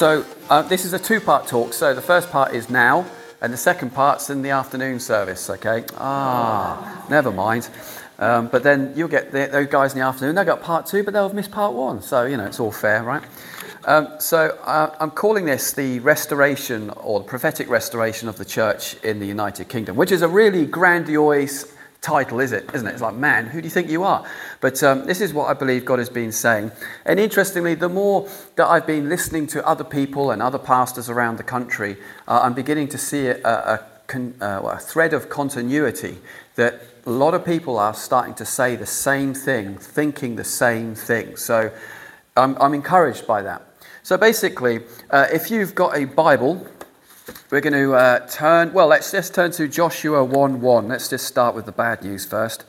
So, uh, this is a two part talk. So, the first part is now, and the second part's in the afternoon service, okay? Ah, never mind. Um, but then you'll get the, those guys in the afternoon, they'll get part two, but they'll have missed part one. So, you know, it's all fair, right? Um, so, uh, I'm calling this the restoration or the prophetic restoration of the church in the United Kingdom, which is a really grandiose title, is it? Isn't it? It's like, man, who do you think you are? But um, this is what I believe God has been saying. And interestingly, the more that I've been listening to other people and other pastors around the country, uh, I'm beginning to see a, a, a, a thread of continuity that a lot of people are starting to say the same thing, thinking the same thing. So I'm, I'm encouraged by that. So basically, uh, if you've got a Bible, we're going to uh, turn, well, let's just turn to Joshua 1 1. Let's just start with the bad news first.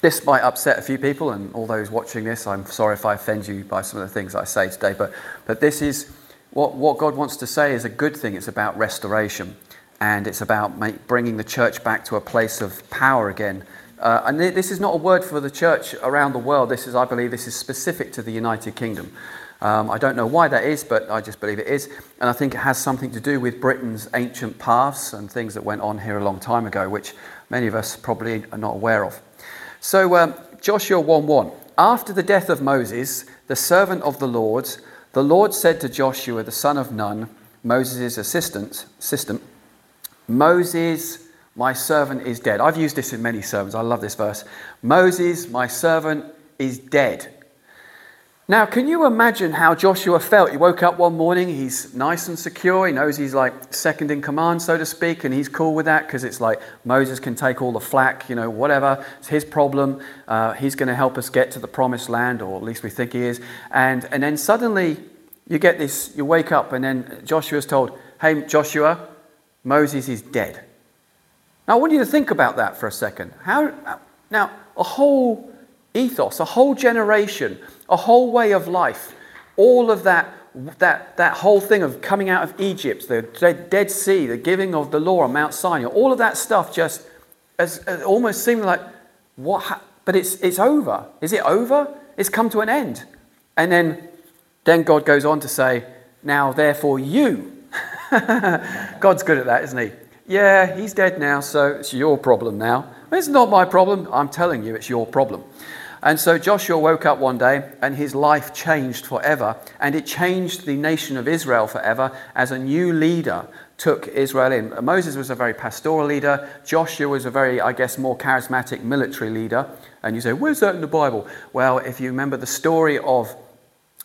This might upset a few people, and all those watching this, I'm sorry if I offend you by some of the things I say today, but, but this is what, what God wants to say is a good thing. It's about restoration, and it's about make, bringing the church back to a place of power again. Uh, and this is not a word for the church around the world. This is, I believe, this is specific to the United Kingdom. Um, I don't know why that is, but I just believe it is. And I think it has something to do with Britain's ancient paths and things that went on here a long time ago, which many of us probably are not aware of. So, um, Joshua 1 1. After the death of Moses, the servant of the Lord, the Lord said to Joshua, the son of Nun, Moses' assistant, assistant Moses, my servant, is dead. I've used this in many sermons. I love this verse. Moses, my servant, is dead. Now, can you imagine how Joshua felt? He woke up one morning, he's nice and secure, he knows he's like second in command, so to speak, and he's cool with that because it's like Moses can take all the flack, you know, whatever, it's his problem. Uh, he's going to help us get to the promised land, or at least we think he is. And, and then suddenly you get this, you wake up, and then Joshua's told, Hey, Joshua, Moses is dead. Now, I want you to think about that for a second. How, now, a whole ethos, a whole generation a whole way of life, all of that, that, that whole thing of coming out of Egypt, the Dead Sea, the giving of the law on Mount Sinai, all of that stuff just as, as almost seemed like, what? Ha-? But it's, it's over. Is it over? It's come to an end. And then, then God goes on to say, now therefore you. God's good at that, isn't he? Yeah, he's dead now, so it's your problem now. It's not my problem. I'm telling you, it's your problem. And so Joshua woke up one day and his life changed forever. And it changed the nation of Israel forever as a new leader took Israel in. Moses was a very pastoral leader. Joshua was a very, I guess, more charismatic military leader. And you say, where's that in the Bible? Well, if you remember the story of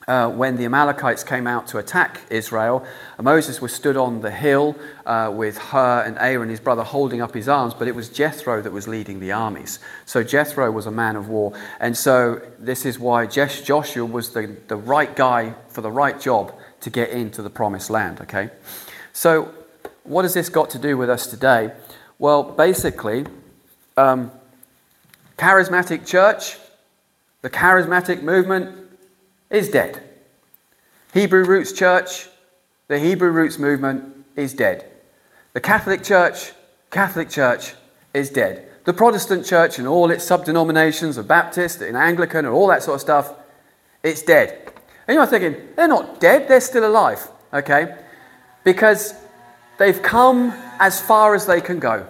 uh, when the Amalekites came out to attack Israel, Moses was stood on the hill uh, with Hur and Aaron, his brother, holding up his arms, but it was Jethro that was leading the armies. So Jethro was a man of war. And so this is why Joshua was the, the right guy for the right job to get into the promised land, okay? So, what has this got to do with us today? Well, basically, um, charismatic church, the charismatic movement, is dead. Hebrew Roots Church, the Hebrew Roots movement is dead. The Catholic Church, Catholic Church is dead. The Protestant Church and all its sub-denominations of Baptist and Anglican and all that sort of stuff, it's dead. And you're thinking, they're not dead, they're still alive, okay? Because they've come as far as they can go.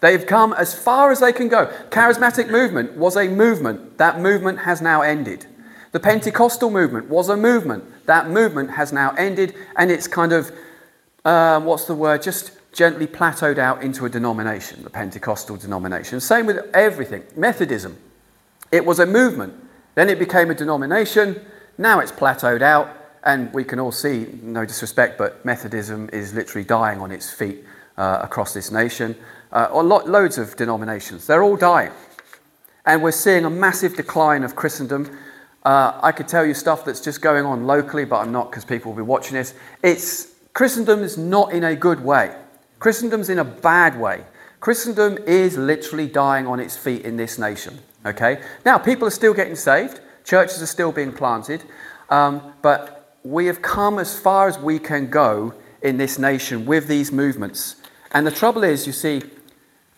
They've come as far as they can go. Charismatic movement was a movement. That movement has now ended. The Pentecostal movement was a movement. That movement has now ended and it's kind of, uh, what's the word, just gently plateaued out into a denomination, the Pentecostal denomination. Same with everything. Methodism. It was a movement. Then it became a denomination. Now it's plateaued out. And we can all see, no disrespect, but Methodism is literally dying on its feet uh, across this nation. Uh, or lo- loads of denominations. They're all dying. And we're seeing a massive decline of Christendom. Uh, I could tell you stuff that's just going on locally, but I'm not because people will be watching this. It's Christendom is not in a good way. Christendom's in a bad way. Christendom is literally dying on its feet in this nation. Okay. Now people are still getting saved. Churches are still being planted, um, but we have come as far as we can go in this nation with these movements. And the trouble is, you see,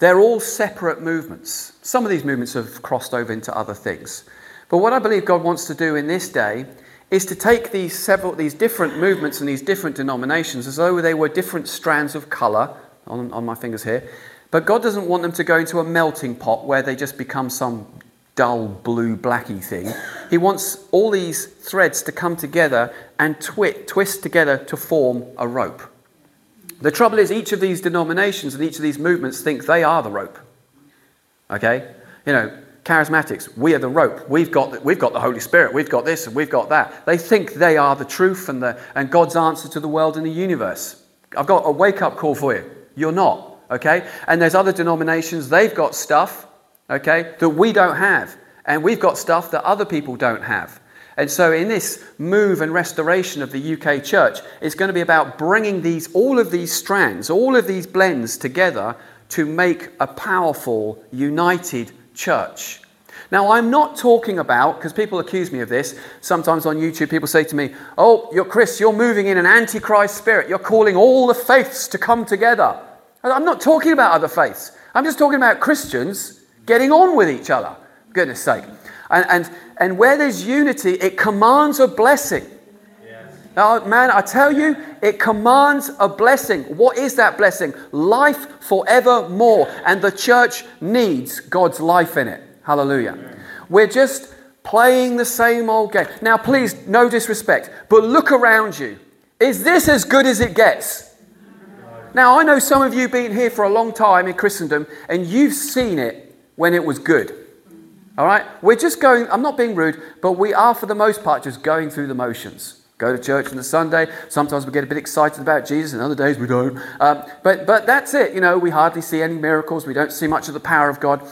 they're all separate movements. Some of these movements have crossed over into other things. But what I believe God wants to do in this day is to take these several these different movements and these different denominations as though they were different strands of colour on, on my fingers here. But God doesn't want them to go into a melting pot where they just become some dull blue blacky thing. He wants all these threads to come together and twi- twist together to form a rope. The trouble is, each of these denominations and each of these movements think they are the rope. Okay? You know, charismatics, we are the rope. We've got the, we've got the Holy Spirit. We've got this and we've got that. They think they are the truth and, the, and God's answer to the world and the universe. I've got a wake up call for you. You're not. Okay? And there's other denominations, they've got stuff, okay, that we don't have. And we've got stuff that other people don't have. And so, in this move and restoration of the UK church, it's going to be about bringing these, all of these strands, all of these blends together to make a powerful, united church. Now, I'm not talking about, because people accuse me of this, sometimes on YouTube, people say to me, Oh, you're Chris, you're moving in an antichrist spirit. You're calling all the faiths to come together. I'm not talking about other faiths. I'm just talking about Christians getting on with each other. Goodness sake. And, and, and where there's unity, it commands a blessing. Now, man, I tell you, it commands a blessing. What is that blessing? Life forevermore. And the church needs God's life in it. Hallelujah. We're just playing the same old game. Now, please, no disrespect, but look around you. Is this as good as it gets? Now, I know some of you have been here for a long time in Christendom and you've seen it when it was good. All right? We're just going, I'm not being rude, but we are for the most part just going through the motions. Go to church on the Sunday. Sometimes we get a bit excited about Jesus, and other days we don't. Um, but, but that's it. You know, we hardly see any miracles. We don't see much of the power of God.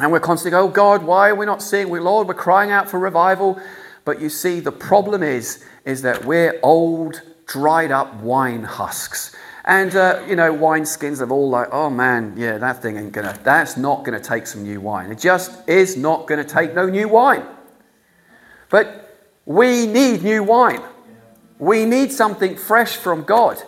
And we're constantly going, oh God, why are we not seeing? We, Lord, we're crying out for revival. But you see, the problem is, is that we're old, dried up wine husks. And, uh, you know, wineskins of all like, oh man, yeah, that thing ain't gonna, that's not gonna take some new wine. It just is not gonna take no new wine. But we need new wine. We need something fresh from God.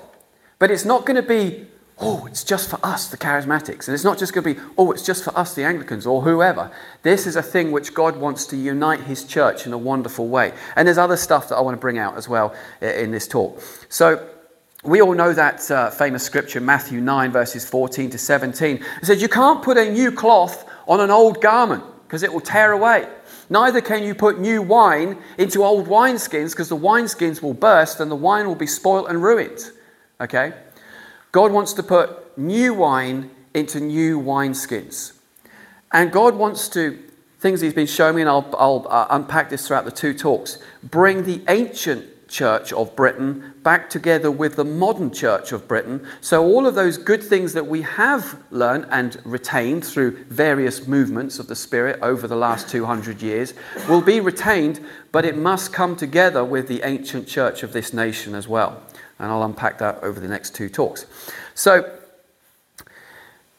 But it's not going to be, oh, it's just for us, the charismatics. And it's not just going to be, oh, it's just for us, the Anglicans, or whoever. This is a thing which God wants to unite his church in a wonderful way. And there's other stuff that I want to bring out as well in this talk. So, we all know that uh, famous scripture, Matthew 9, verses 14 to 17. It says, You can't put a new cloth on an old garment because it will tear away. Neither can you put new wine into old wineskins because the wineskins will burst and the wine will be spoilt and ruined. Okay? God wants to put new wine into new wineskins. And God wants to, things He's been showing me, and I'll, I'll uh, unpack this throughout the two talks, bring the ancient church of Britain back together with the modern church of Britain. So, all of those good things that we have learned and retained through various movements of the Spirit over the last 200 years will be retained, but it must come together with the ancient church of this nation as well. And I'll unpack that over the next two talks. So,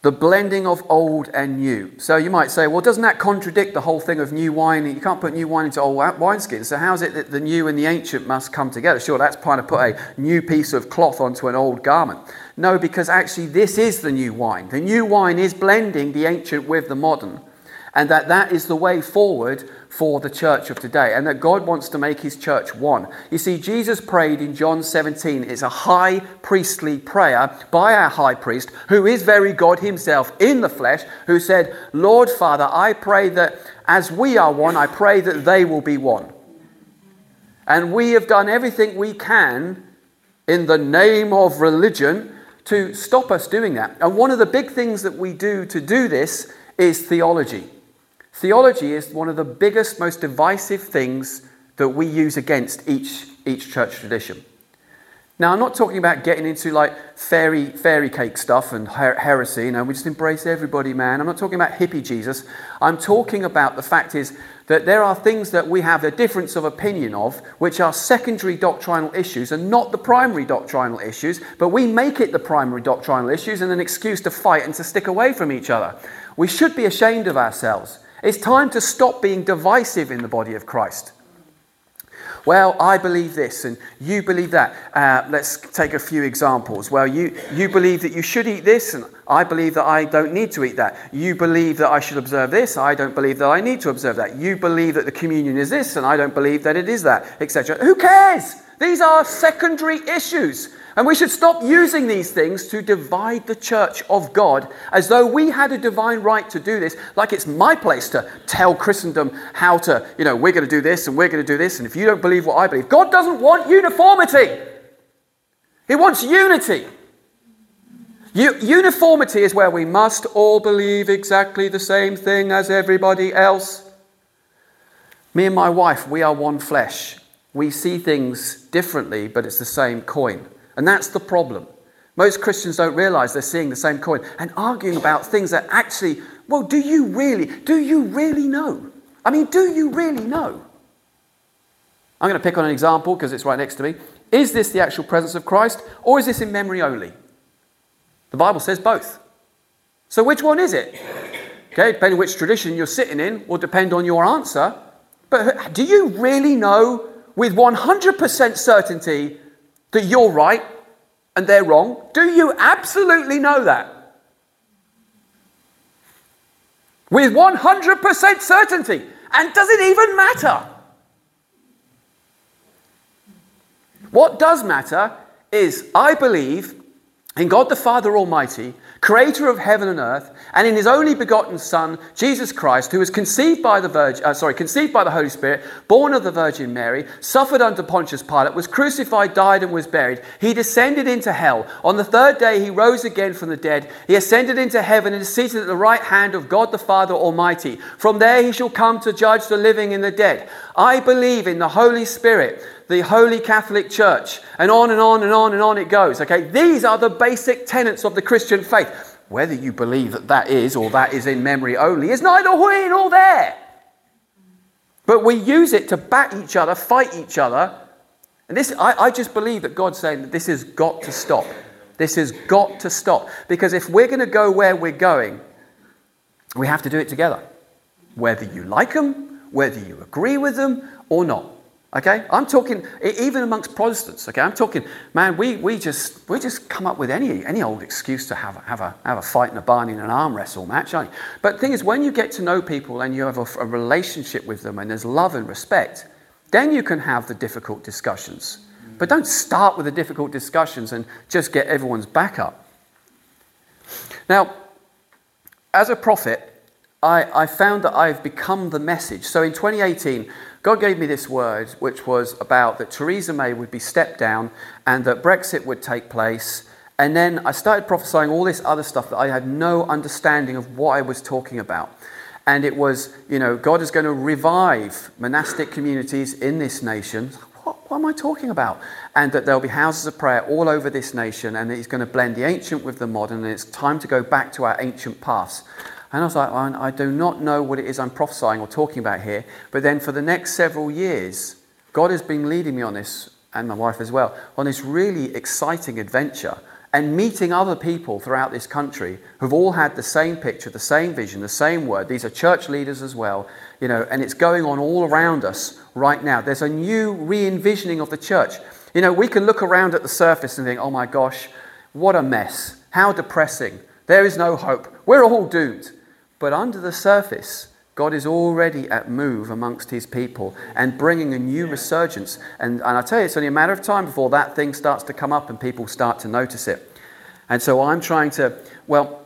the blending of old and new. So you might say, well, doesn't that contradict the whole thing of new wine? You can't put new wine into old wineskins. So how's it that the new and the ancient must come together? Sure, that's trying to put a new piece of cloth onto an old garment. No, because actually this is the new wine. The new wine is blending the ancient with the modern. And that that is the way forward for the church of today, and that God wants to make his church one. You see, Jesus prayed in John 17. It's a high priestly prayer by our high priest, who is very God himself in the flesh, who said, Lord Father, I pray that as we are one, I pray that they will be one. And we have done everything we can in the name of religion to stop us doing that. And one of the big things that we do to do this is theology. Theology is one of the biggest, most divisive things that we use against each, each church tradition. Now, I'm not talking about getting into like fairy, fairy cake stuff and her- heresy, you know, we just embrace everybody, man. I'm not talking about hippie Jesus. I'm talking about the fact is that there are things that we have a difference of opinion of, which are secondary doctrinal issues and not the primary doctrinal issues, but we make it the primary doctrinal issues and an excuse to fight and to stick away from each other. We should be ashamed of ourselves. It's time to stop being divisive in the body of Christ. well, I believe this and you believe that. Uh, let's take a few examples. Well, you, you believe that you should eat this and I believe that I don't need to eat that. You believe that I should observe this. I don't believe that I need to observe that. You believe that the communion is this and I don't believe that it is that, etc. Who cares? These are secondary issues. And we should stop using these things to divide the church of God as though we had a divine right to do this, like it's my place to tell Christendom how to, you know, we're going to do this and we're going to do this. And if you don't believe what I believe, God doesn't want uniformity, He wants unity. U- uniformity is where we must all believe exactly the same thing as everybody else. Me and my wife, we are one flesh. We see things differently, but it's the same coin. And that's the problem. Most Christians don't realize they're seeing the same coin and arguing about things that actually, well, do you really, do you really know? I mean, do you really know? I'm going to pick on an example because it's right next to me. Is this the actual presence of Christ or is this in memory only? The Bible says both. So which one is it? Okay, depending which tradition you're sitting in will depend on your answer. But do you really know with 100% certainty that you're right and they're wrong? Do you absolutely know that? With 100% certainty. And does it even matter? What does matter is I believe in God the Father Almighty, creator of heaven and earth, and in his only begotten Son, Jesus Christ, who was conceived by the Virgin, uh, sorry, conceived by the Holy Spirit, born of the Virgin Mary, suffered under Pontius Pilate, was crucified, died, and was buried. He descended into hell. On the third day, he rose again from the dead. He ascended into heaven and is seated at the right hand of God the Father Almighty. From there, he shall come to judge the living and the dead. I believe in the Holy Spirit the Holy Catholic Church, and on and on and on and on it goes. Okay, these are the basic tenets of the Christian faith. Whether you believe that that is or that is in memory only is neither here nor there. But we use it to bat each other, fight each other. And this, I, I just believe that God's saying that this has got to stop. This has got to stop. Because if we're going to go where we're going, we have to do it together. Whether you like them, whether you agree with them or not. Okay, I'm talking even amongst Protestants. Okay, I'm talking, man. We, we just we just come up with any any old excuse to have a, have a have a fight in a barn in an arm wrestle match. Aren't you? But the thing is, when you get to know people and you have a, a relationship with them and there's love and respect, then you can have the difficult discussions. But don't start with the difficult discussions and just get everyone's back up. Now, as a prophet, I, I found that I've become the message. So in 2018. God gave me this word, which was about that Theresa May would be stepped down and that Brexit would take place. And then I started prophesying all this other stuff that I had no understanding of what I was talking about. And it was, you know, God is going to revive monastic communities in this nation. What, what am I talking about? And that there'll be houses of prayer all over this nation, and He's going to blend the ancient with the modern, and it's time to go back to our ancient paths. And I was like, I do not know what it is I'm prophesying or talking about here. But then for the next several years, God has been leading me on this, and my wife as well, on this really exciting adventure and meeting other people throughout this country who've all had the same picture, the same vision, the same word. These are church leaders as well, you know, and it's going on all around us right now. There's a new re envisioning of the church. You know, we can look around at the surface and think, oh my gosh, what a mess. How depressing. There is no hope. We're all doomed. But under the surface, God is already at move amongst his people and bringing a new resurgence. And, and I tell you, it's only a matter of time before that thing starts to come up and people start to notice it. And so I'm trying to, well,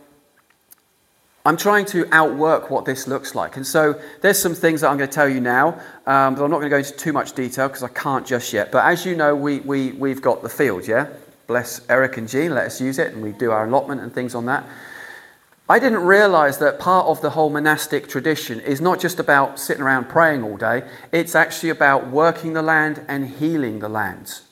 I'm trying to outwork what this looks like. And so there's some things that I'm going to tell you now, um, but I'm not going to go into too much detail because I can't just yet. But as you know, we, we, we've got the field, yeah? Bless Eric and Jean, let us use it, and we do our allotment and things on that. I didn't realize that part of the whole monastic tradition is not just about sitting around praying all day, it's actually about working the land and healing the lands.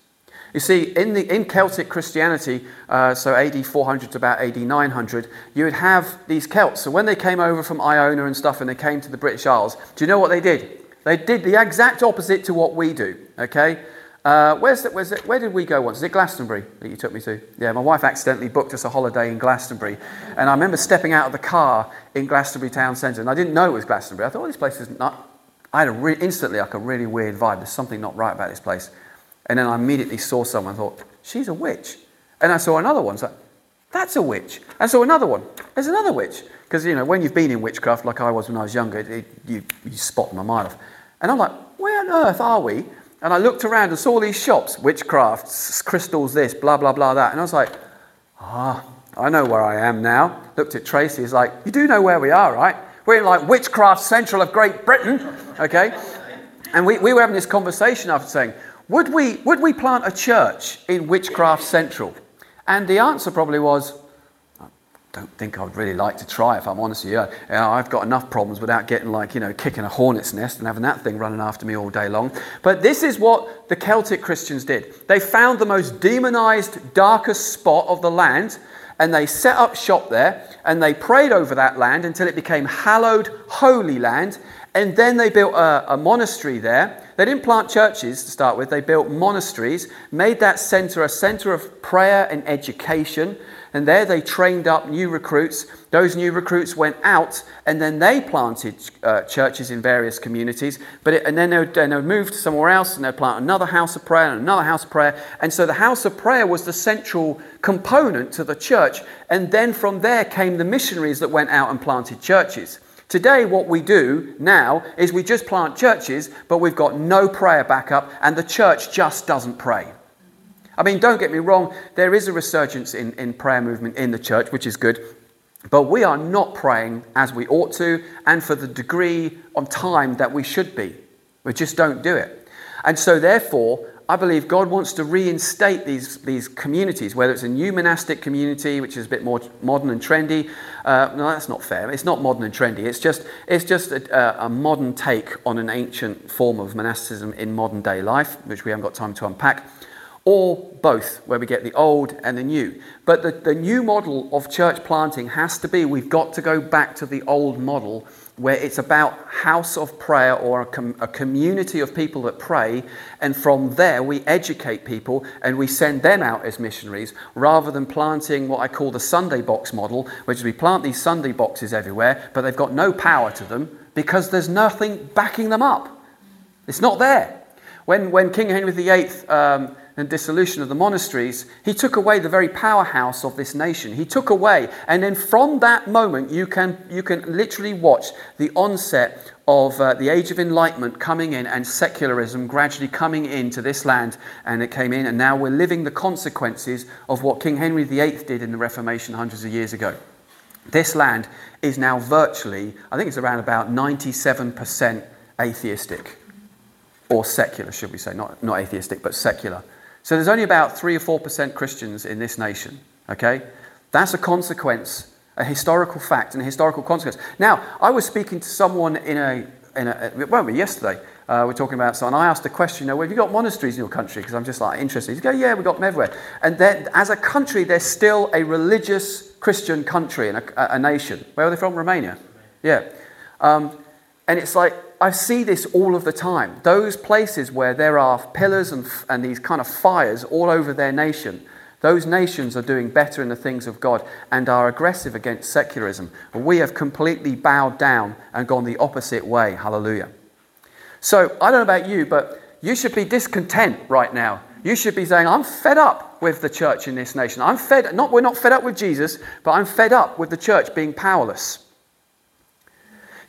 You see, in, the, in Celtic Christianity, uh, so AD 400 to about AD 900, you would have these Celts. So when they came over from Iona and stuff and they came to the British Isles, do you know what they did? They did the exact opposite to what we do, okay? Uh, where's the, where's it, where did we go once? Is it Glastonbury that you took me to? Yeah, my wife accidentally booked us a holiday in Glastonbury. And I remember stepping out of the car in Glastonbury town centre, and I didn't know it was Glastonbury. I thought, oh, this place is not. I had a re- instantly like a really weird vibe. There's something not right about this place. And then I immediately saw someone and thought, she's a witch. And I saw another one. Like, that's a witch. I saw another one. There's another witch. Because, you know, when you've been in witchcraft, like I was when I was younger, it, you, you spot them a mile off. And I'm like, where on earth are we? And I looked around and saw these shops, witchcrafts, crystals, this, blah, blah, blah, that. And I was like, ah, I know where I am now. Looked at Tracy, he's like, you do know where we are, right? We're in like witchcraft central of Great Britain, okay? And we, we were having this conversation after saying, would we, would we plant a church in witchcraft central? And the answer probably was, don't think I'd really like to try if I'm honest with you. you I've got enough problems without getting like, you know, kicking a hornet's nest and having that thing running after me all day long. But this is what the Celtic Christians did. They found the most demonized, darkest spot of the land and they set up shop there and they prayed over that land until it became hallowed, holy land. And then they built a, a, monastery there. They didn't plant churches to start with, they built monasteries, made that center a center of prayer and education. And there they trained up new recruits. Those new recruits went out and then they planted uh, churches in various communities. But it, and then they would, then they would move to somewhere else and they'd plant another house of prayer and another house of prayer. And so the house of prayer was the central component to the church. And then from there came the missionaries that went out and planted churches. Today, what we do now is we just plant churches, but we've got no prayer backup, and the church just doesn't pray. I mean, don't get me wrong, there is a resurgence in, in prayer movement in the church, which is good. But we are not praying as we ought to and for the degree of time that we should be. We just don't do it. And so, therefore, I believe God wants to reinstate these, these communities, whether it's a new monastic community, which is a bit more modern and trendy. Uh, no, that's not fair. It's not modern and trendy. It's just, it's just a, a modern take on an ancient form of monasticism in modern day life, which we haven't got time to unpack or both, where we get the old and the new. But the, the new model of church planting has to be we've got to go back to the old model where it's about house of prayer or a, com- a, community of people that pray, and from there we educate people and we send them out as missionaries rather than planting what I call the Sunday box model, which is we plant these Sunday boxes everywhere, but they've got no power to them because there's nothing backing them up. It's not there. When, when King Henry VIII um, and dissolution of the monasteries, he took away the very powerhouse of this nation. He took away, and then from that moment, you can, you can literally watch the onset of uh, the age of enlightenment coming in and secularism gradually coming into this land. And it came in, and now we're living the consequences of what King Henry VIII did in the Reformation hundreds of years ago. This land is now virtually, I think it's around about 97% atheistic or secular, should we say, not, not atheistic, but secular. So there's only about 3 or 4% Christians in this nation, okay? That's a consequence, a historical fact and a historical consequence. Now, I was speaking to someone in a, in a well, yesterday, uh, we're talking about so, and I asked a question, you know, have you got monasteries in your country? Because I'm just like interested. He go, yeah, we've got them everywhere. And then, as a country, they're still a religious Christian country and a, a nation. Where are they from? Romania. Yeah. Um, and it's like, I see this all of the time. Those places where there are pillars and, and these kind of fires all over their nation, those nations are doing better in the things of God and are aggressive against secularism. We have completely bowed down and gone the opposite way. Hallelujah. So I don't know about you, but you should be discontent right now. You should be saying, I'm fed up with the church in this nation. I'm fed, not, we're not fed up with Jesus, but I'm fed up with the church being powerless.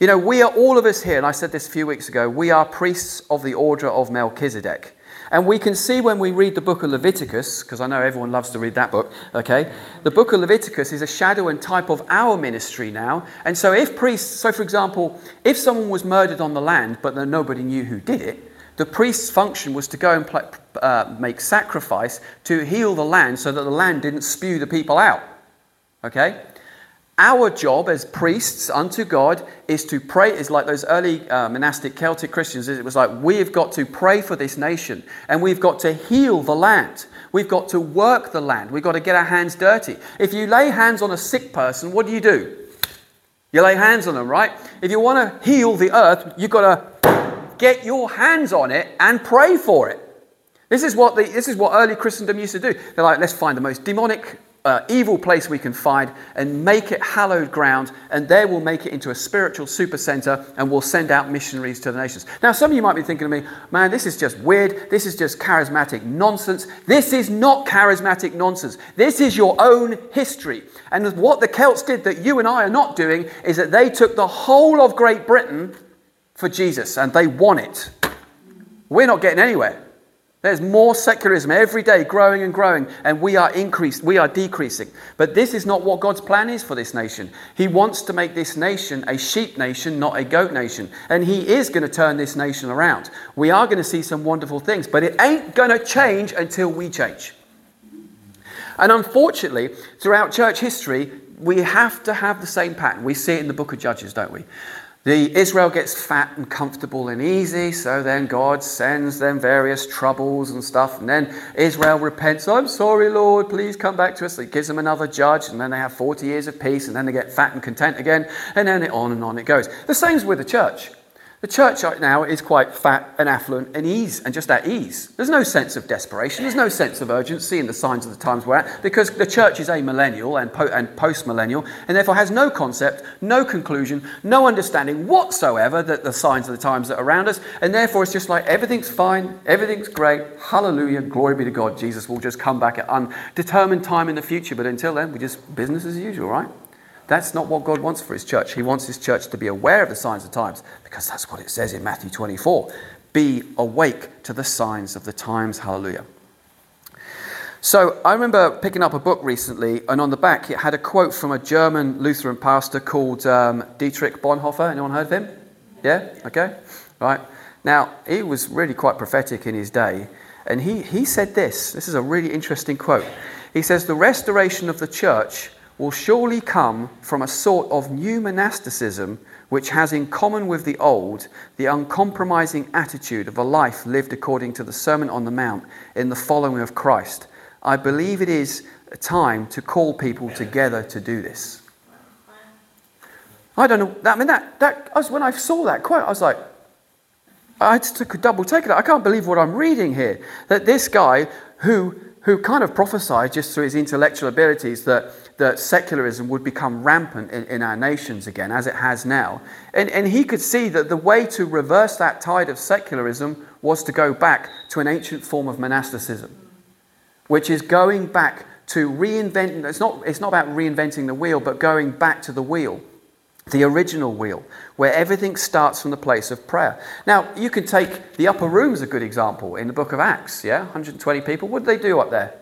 You know, we are all of us here, and I said this a few weeks ago, we are priests of the order of Melchizedek. And we can see when we read the book of Leviticus, because I know everyone loves to read that book, okay? The book of Leviticus is a shadow and type of our ministry now. And so, if priests, so for example, if someone was murdered on the land, but then nobody knew who did it, the priest's function was to go and play, uh, make sacrifice to heal the land so that the land didn't spew the people out. Okay? Our job as priests unto God is to pray, It's like those early uh, monastic Celtic Christians. It was like, we've got to pray for this nation and we've got to heal the land. We've got to work the land. We've got to get our hands dirty. If you lay hands on a sick person, what do you do? You lay hands on them, right? If you want to heal the earth, you've got to get your hands on it and pray for it. This is what, the, this is what early Christendom used to do. They're like, let's find the most demonic uh, evil place we can find and make it hallowed ground, and there we'll make it into a spiritual supercenter and we'll send out missionaries to the nations. Now, some of you might be thinking to me, man, this is just weird. This is just charismatic nonsense. This is not charismatic nonsense. This is your own history. And what the Celts did that you and I are not doing is that they took the whole of Great Britain for Jesus and they won it. We're not getting anywhere. There's more secularism every day, growing and growing, and we are increased, we are decreasing. But this is not what God's plan is for this nation. He wants to make this nation a sheep nation, not a goat nation. And He is going to turn this nation around. We are going to see some wonderful things, but it ain't going to change until we change. And unfortunately, throughout church history, we have to have the same pattern. We see it in the book of Judges, don't we? The Israel gets fat and comfortable and easy, so then God sends them various troubles and stuff, and then Israel repents. I'm sorry, Lord, please come back to us. He gives them another judge, and then they have 40 years of peace, and then they get fat and content again, and then it on and on it goes. The same's with the church. The church right now is quite fat and affluent and ease and just at ease. There's no sense of desperation. There's no sense of urgency in the signs of the times we're at because the church is amillennial and, po- and post millennial and therefore has no concept, no conclusion, no understanding whatsoever that the signs of the times that are around us. And therefore it's just like everything's fine, everything's great, hallelujah, glory be to God. Jesus will just come back at undetermined time in the future. But until then, we just business as usual, right? That's not what God wants for his church. He wants his church to be aware of the signs of times because that's what it says in Matthew 24. Be awake to the signs of the times. Hallelujah. So I remember picking up a book recently, and on the back it had a quote from a German Lutheran pastor called um, Dietrich Bonhoeffer. Anyone heard of him? Yeah? Okay? Right. Now, he was really quite prophetic in his day, and he, he said this. This is a really interesting quote. He says, The restoration of the church will surely come from a sort of new monasticism which has in common with the old the uncompromising attitude of a life lived according to the Sermon on the Mount in the following of Christ. I believe it is time to call people together to do this. I don't know. I mean, that, that was, when I saw that quote, I was like, I just took a double take of it. I can't believe what I'm reading here. That this guy who, who kind of prophesied just through his intellectual abilities that that secularism would become rampant in, in, our nations again, as it has now. And, and he could see that the way to reverse that tide of secularism was to go back to an ancient form of monasticism, which is going back to reinventing, it's not, it's not about reinventing the wheel, but going back to the wheel, the original wheel, where everything starts from the place of prayer. Now, you can take the upper room as a good example in the book of Acts, yeah? 120 people. What did they do up there?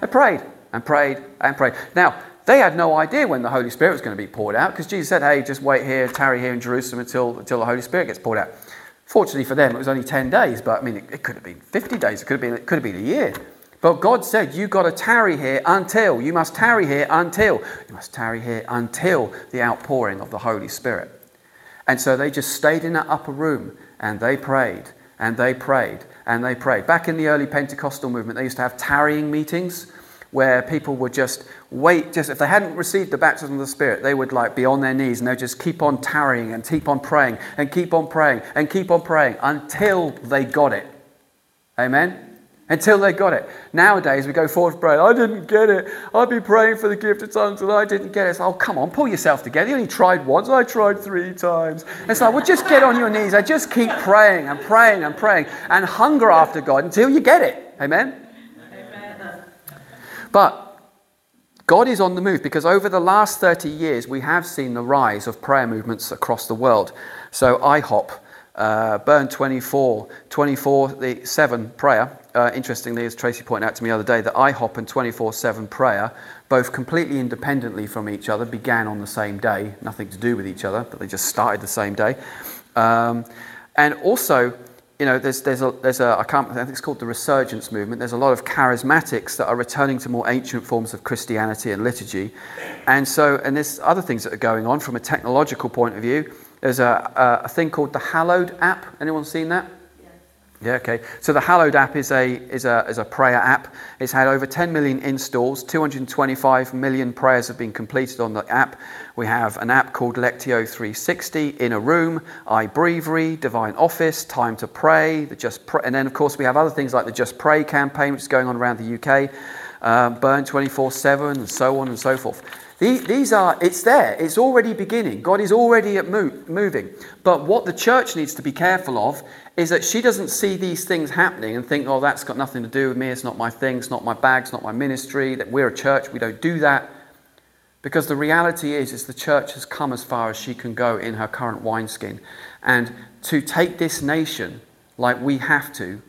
They prayed and prayed and prayed. Now, they had no idea when the Holy Spirit was going to be poured out because Jesus said, hey, just wait here, tarry here in Jerusalem until, until the Holy Spirit gets poured out. Fortunately for them, it was only 10 days, but I mean, it, it could have been 50 days, it could have been, it could have been a year. But God said, You've got to tarry here until, you must tarry here until, you must tarry here until the outpouring of the Holy Spirit. And so they just stayed in that upper room and they prayed and they prayed and they prayed. Back in the early Pentecostal movement, they used to have tarrying meetings where people would just wait just if they hadn't received the baptism of the spirit they would like be on their knees and they'd just keep on tarrying and keep on praying and keep on praying and keep on praying until they got it. Amen? Until they got it. Nowadays we go forward praying i didn't get it. I've been praying for the gift of tongues and i didn't get it. Oh come on pull yourself together. You only tried once. I tried three times. It's like well just get on your knees I just keep praying and praying and praying and hunger after god until you get it. Amen but God is on the move because over the last 30 years, we have seen the rise of prayer movements across the world. So, IHOP, uh, Burn 24, 24 the 7 prayer. Uh, interestingly, as Tracy pointed out to me the other day, that IHOP and 24 7 prayer, both completely independently from each other, began on the same day, nothing to do with each other, but they just started the same day. Um, and also, you know, there's, there's, a, there's a, I can't, I think it's called the resurgence movement. There's a lot of charismatics that are returning to more ancient forms of Christianity and liturgy. And so, and there's other things that are going on from a technological point of view. There's a, a, a thing called the Hallowed app. Anyone seen that? Yeah, okay. So the Hallowed app is a, is, a, is a prayer app. It's had over 10 million installs. 225 million prayers have been completed on the app. We have an app called Lectio 360, In a Room, iBreviary, Divine Office, Time to Pray, the Just Pray. And then, of course, we have other things like the Just Pray campaign, which is going on around the UK. um, burn 24 7, and so on and so forth. These, are, it's there, it's already beginning. God is already at move, moving. But what the church needs to be careful of is that she doesn't see these things happening and think, oh, that's got nothing to do with me, it's not my thing, it's not my bag, it's not my ministry, that we're a church, we don't do that. Because the reality is, is the church has come as far as she can go in her current wineskin. And to take this nation like we have to,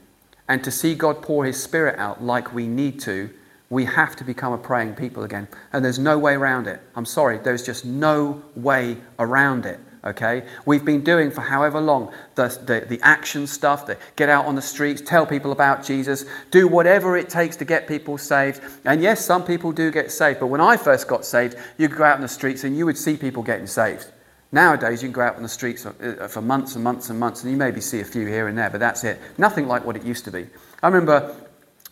and to see God pour his spirit out like we need to, we have to become a praying people again. And there's no way around it. I'm sorry, there's just no way around it okay? We've been doing for however long the, the, the, action stuff, the get out on the streets, tell people about Jesus, do whatever it takes to get people saved. And yes, some people do get saved, but when I first got saved, you could go out on the streets and you would see people getting saved. Nowadays, you can go out on the streets uh, for months and months and months, and you maybe see a few here and there, but that's it. Nothing like what it used to be. I remember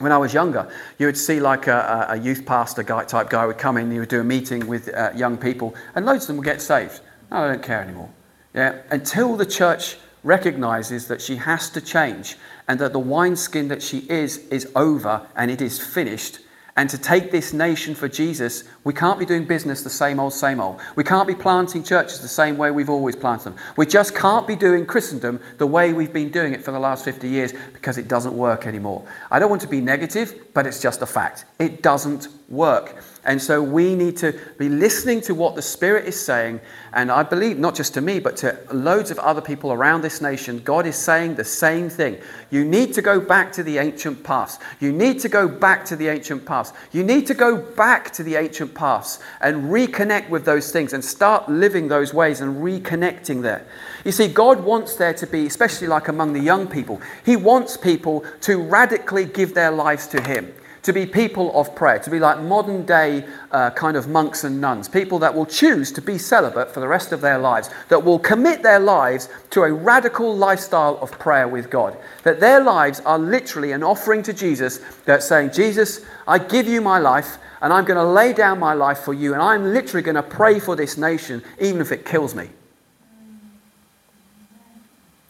when I was younger, you would see like a, a youth pastor guy type guy would come in, he would do a meeting with uh, young people, and loads of them would get saved. I don't care anymore. Yeah? Until the church recognizes that she has to change and that the wineskin that she is is over and it is finished. And to take this nation for Jesus, we can't be doing business the same old, same old. We can't be planting churches the same way we've always planted them. We just can't be doing Christendom the way we've been doing it for the last 50 years because it doesn't work anymore. I don't want to be negative, but it's just a fact. It doesn't work. And so we need to be listening to what the Spirit is saying. And I believe, not just to me, but to loads of other people around this nation, God is saying the same thing. You need to go back to the ancient past. You need to go back to the ancient past. You need to go back to the ancient past and reconnect with those things and start living those ways and reconnecting there. You see, God wants there to be, especially like among the young people, He wants people to radically give their lives to Him to be people of prayer, to be like modern day uh, kind of monks and nuns, people that will choose to be celibate for the rest of their lives, that will commit their lives to a radical lifestyle of prayer with God. That their lives are literally an offering to Jesus, that's saying, Jesus, I give you my life, and I'm going to lay down my life for you, and I'm literally going to pray for this nation, even if it kills me.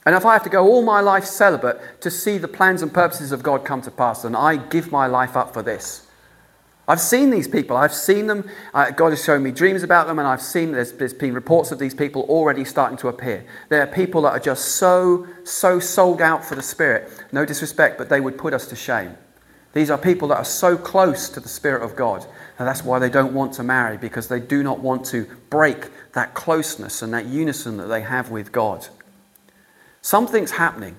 And if I have to go all my life celibate to see the plans and purposes of God come to pass, then I give my life up for this. I've seen these people. I've seen them. Uh, God has shown me dreams about them, and I've seen there's, there's been reports of these people already starting to appear. There are people that are just so, so sold out for the Spirit. No disrespect, but they would put us to shame. These are people that are so close to the Spirit of God, and that's why they don't want to marry, because they do not want to break that closeness and that unison that they have with God. Something's happening,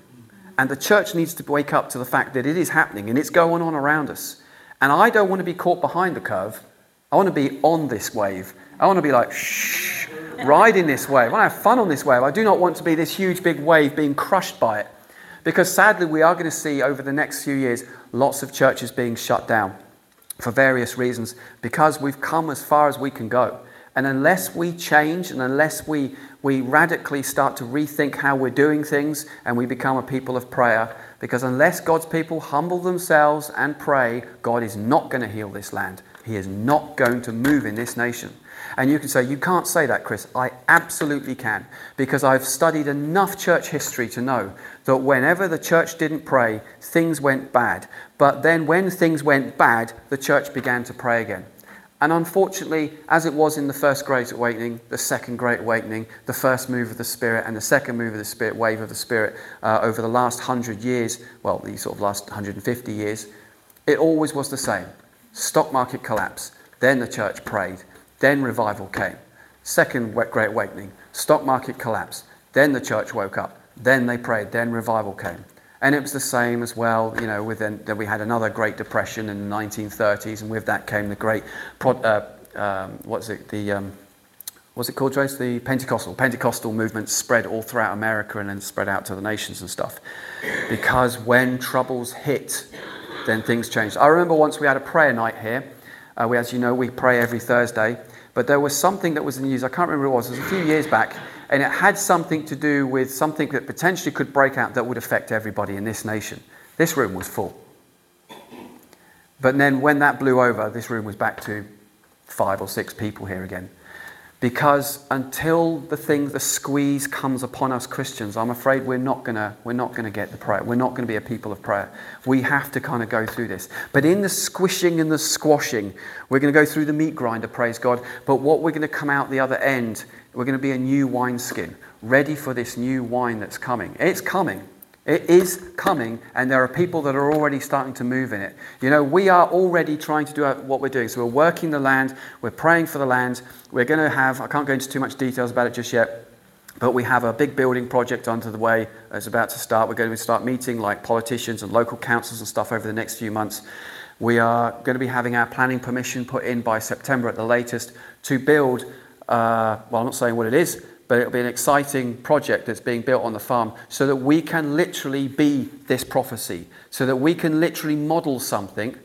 and the church needs to wake up to the fact that it is happening and it's going on around us. And I don't want to be caught behind the curve. I want to be on this wave. I want to be like, shh, riding this wave. I want to have fun on this wave. I do not want to be this huge big wave being crushed by it. Because sadly, we are going to see over the next few years lots of churches being shut down for various reasons because we've come as far as we can go. And unless we change and unless we, we radically start to rethink how we're doing things and we become a people of prayer, because unless God's people humble themselves and pray, God is not going to heal this land. He is not going to move in this nation. And you can say, You can't say that, Chris. I absolutely can, because I've studied enough church history to know that whenever the church didn't pray, things went bad. But then when things went bad, the church began to pray again. And unfortunately, as it was in the first Great Awakening, the second Great Awakening, the first move of the Spirit, and the second move of the Spirit, wave of the Spirit, uh, over the last hundred years, well, the sort of last 150 years, it always was the same. Stock market collapse, then the church prayed, then revival came. Second Great Awakening, stock market collapse, then the church woke up, then they prayed, then revival came. And it was the same as well, you know, then we had another Great Depression in the 1930s, and with that came the great, uh, um, what's it, the, um, what's it called, Trace? The Pentecostal. Pentecostal movement spread all throughout America and then spread out to the nations and stuff. Because when troubles hit, then things changed. I remember once we had a prayer night here. Uh, we, as you know, we pray every Thursday. But there was something that was in the news, I can't remember what it was, it was a few years back, and it had something to do with something that potentially could break out that would affect everybody in this nation. This room was full. But then when that blew over, this room was back to five or six people here again. Because until the thing, the squeeze comes upon us Christians, I'm afraid we're not gonna we're not gonna get the prayer. We're not gonna be a people of prayer. We have to kind of go through this. But in the squishing and the squashing, we're gonna go through the meat grinder, praise God. But what we're gonna come out the other end, we're gonna be a new wineskin, ready for this new wine that's coming. It's coming. It is coming, and there are people that are already starting to move in it. You know, we are already trying to do what we're doing. So we're working the land, we're praying for the land. We're going to have, I can't go into too much details about it just yet, but we have a big building project under the way. It's about to start. We're going to start meeting like politicians and local councils and stuff over the next few months. We are going to be having our planning permission put in by September at the latest to build, uh, well, I'm not saying what it is, but it'll be an exciting project that's being built on the farm so that we can literally be this prophecy, so that we can literally model something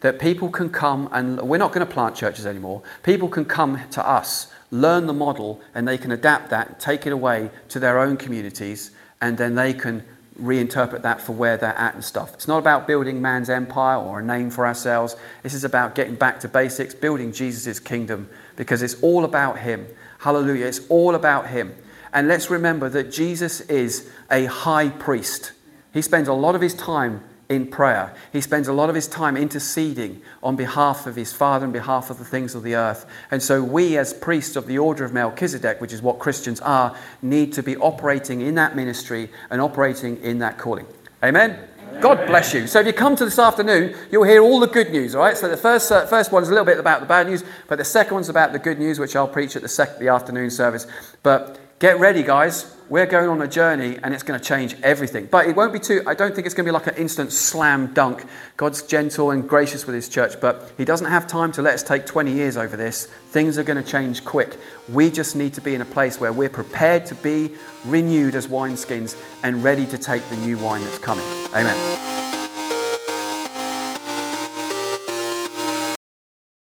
that people can come and we're not going to plant churches anymore. People can come to us, learn the model, and they can adapt that, take it away to their own communities, and then they can reinterpret that for where they're at and stuff. It's not about building man's empire or a name for ourselves. This is about getting back to basics, building Jesus' kingdom, because it's all about Him. Hallelujah. It's all about Him. And let's remember that Jesus is a high priest. He spends a lot of his time in prayer. He spends a lot of his time interceding on behalf of his Father and behalf of the things of the earth. And so, we, as priests of the order of Melchizedek, which is what Christians are, need to be operating in that ministry and operating in that calling. Amen? God bless you. So if you come to this afternoon, you'll hear all the good news, all right? So the first, uh, first one's a little bit about the bad news, but the second one's about the good news, which I'll preach at the, sec- the afternoon service. But get ready, guys. We're going on a journey and it's going to change everything. But it won't be too, I don't think it's going to be like an instant slam dunk. God's gentle and gracious with his church, but he doesn't have time to let us take 20 years over this. Things are going to change quick. We just need to be in a place where we're prepared to be renewed as wineskins and ready to take the new wine that's coming. Amen.